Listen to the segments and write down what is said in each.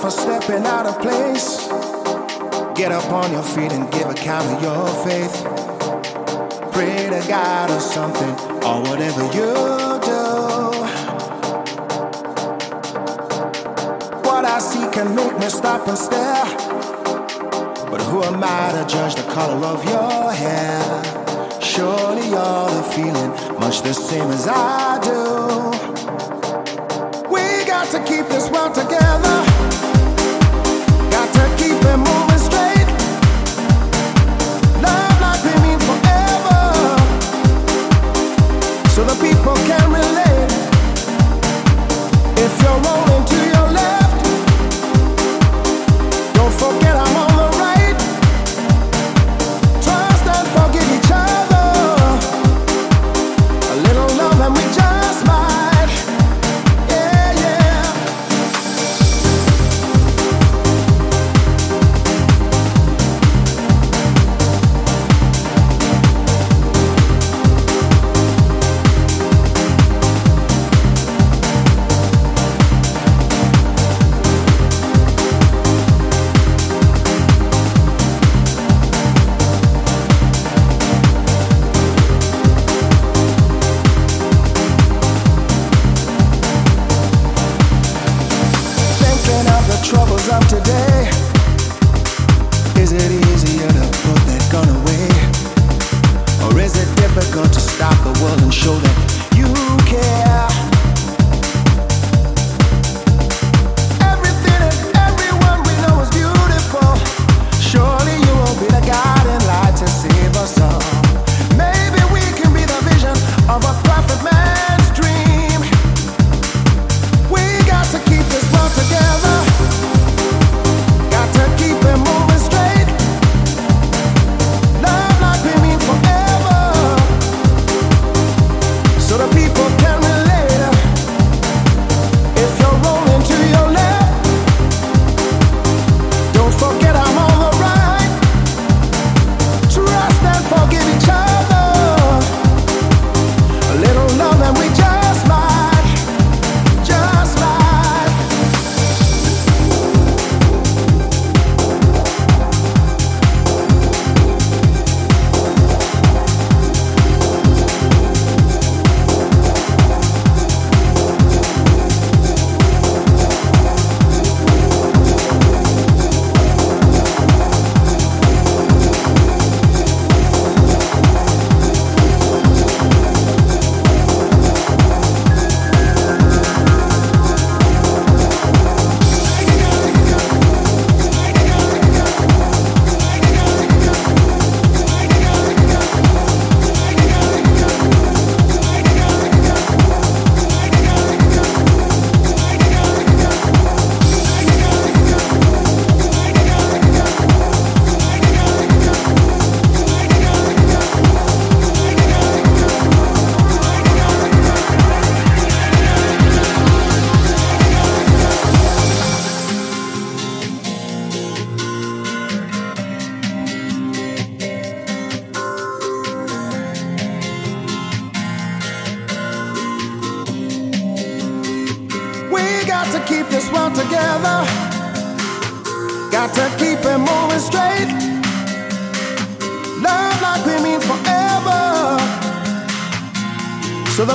for stepping out of place. Get up on your feet and give account of your faith. Pray to God or something, or whatever you do. What I see can make me stop and stare. But who am I to judge the color of your hair? Surely you're the feeling much the same as I do. We got to keep this world together keep it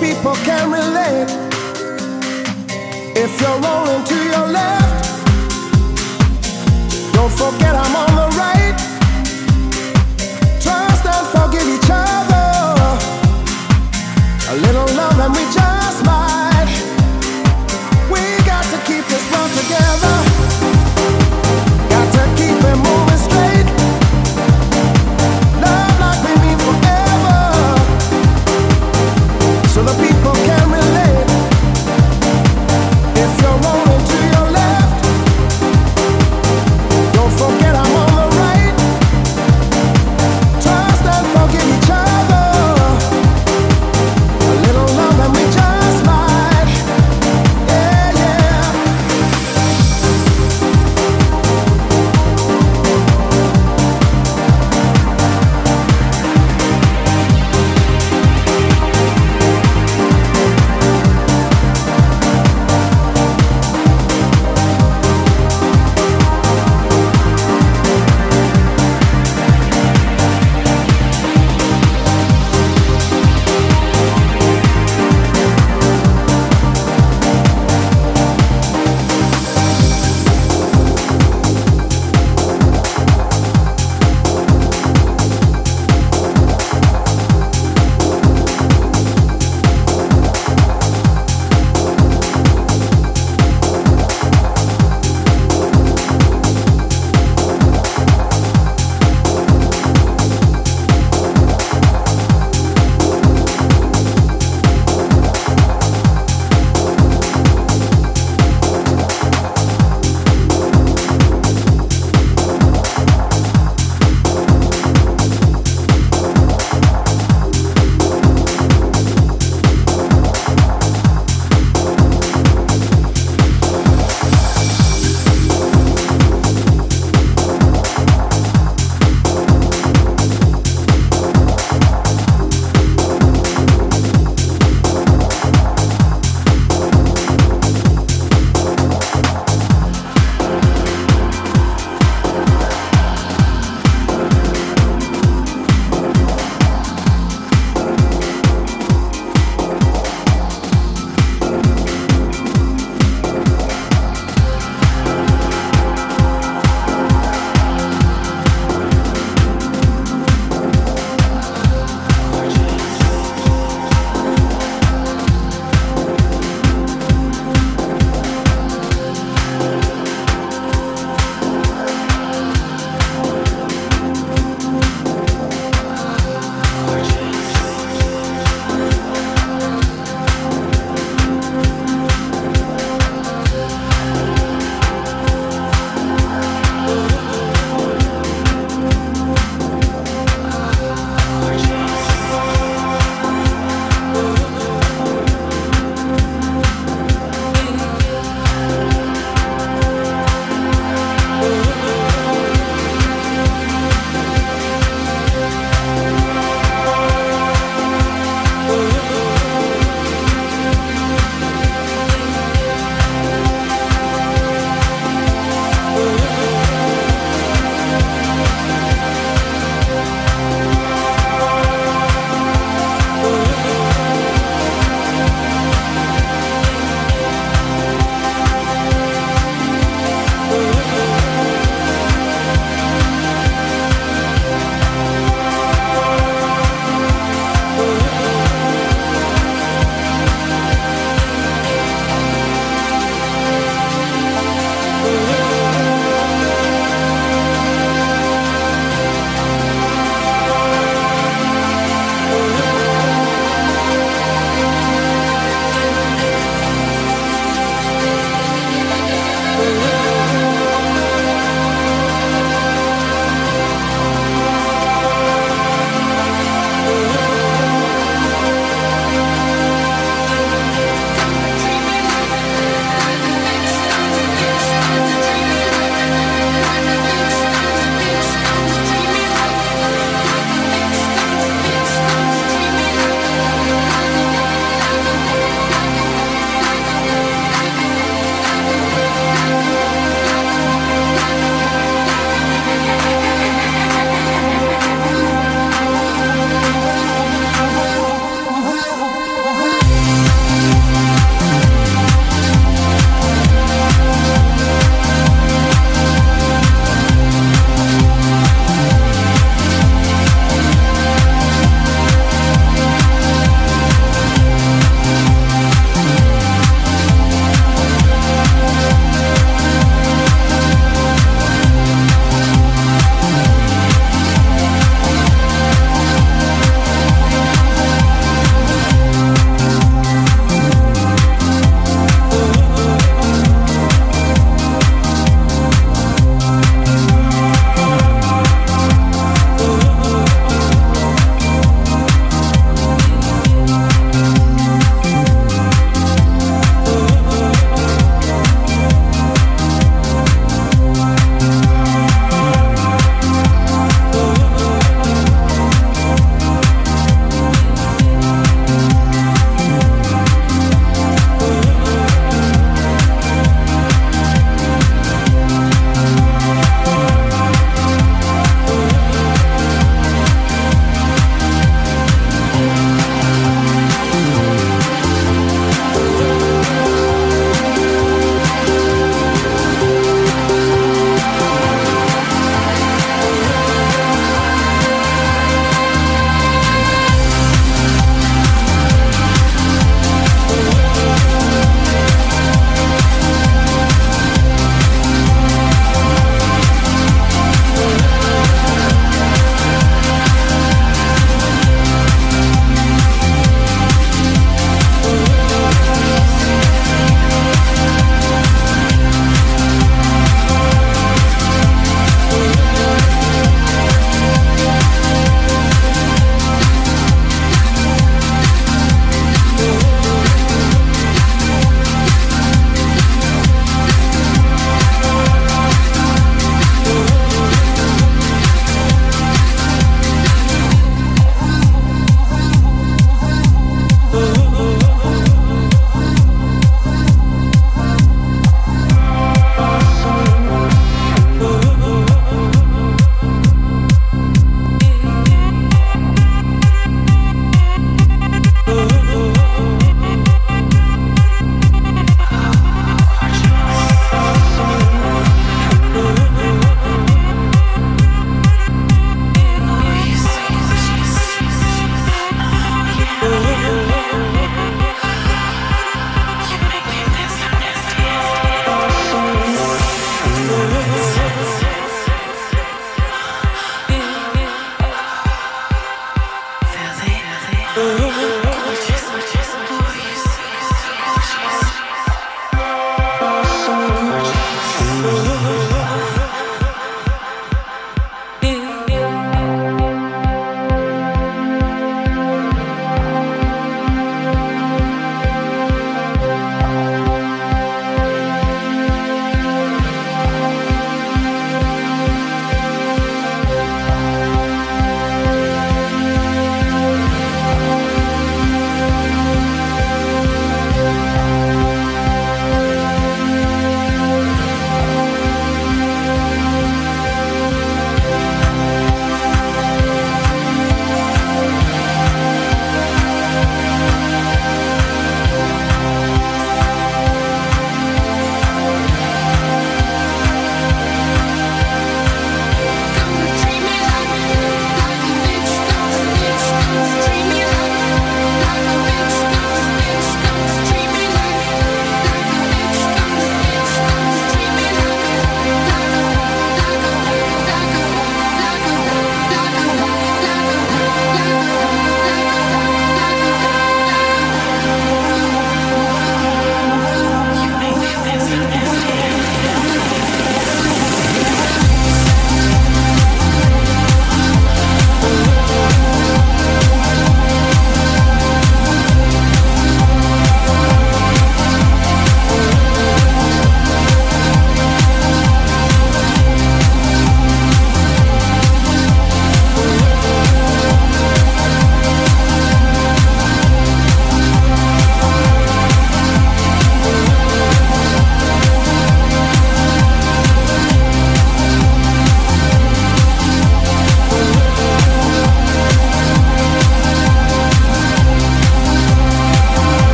people can relate. If you're rolling to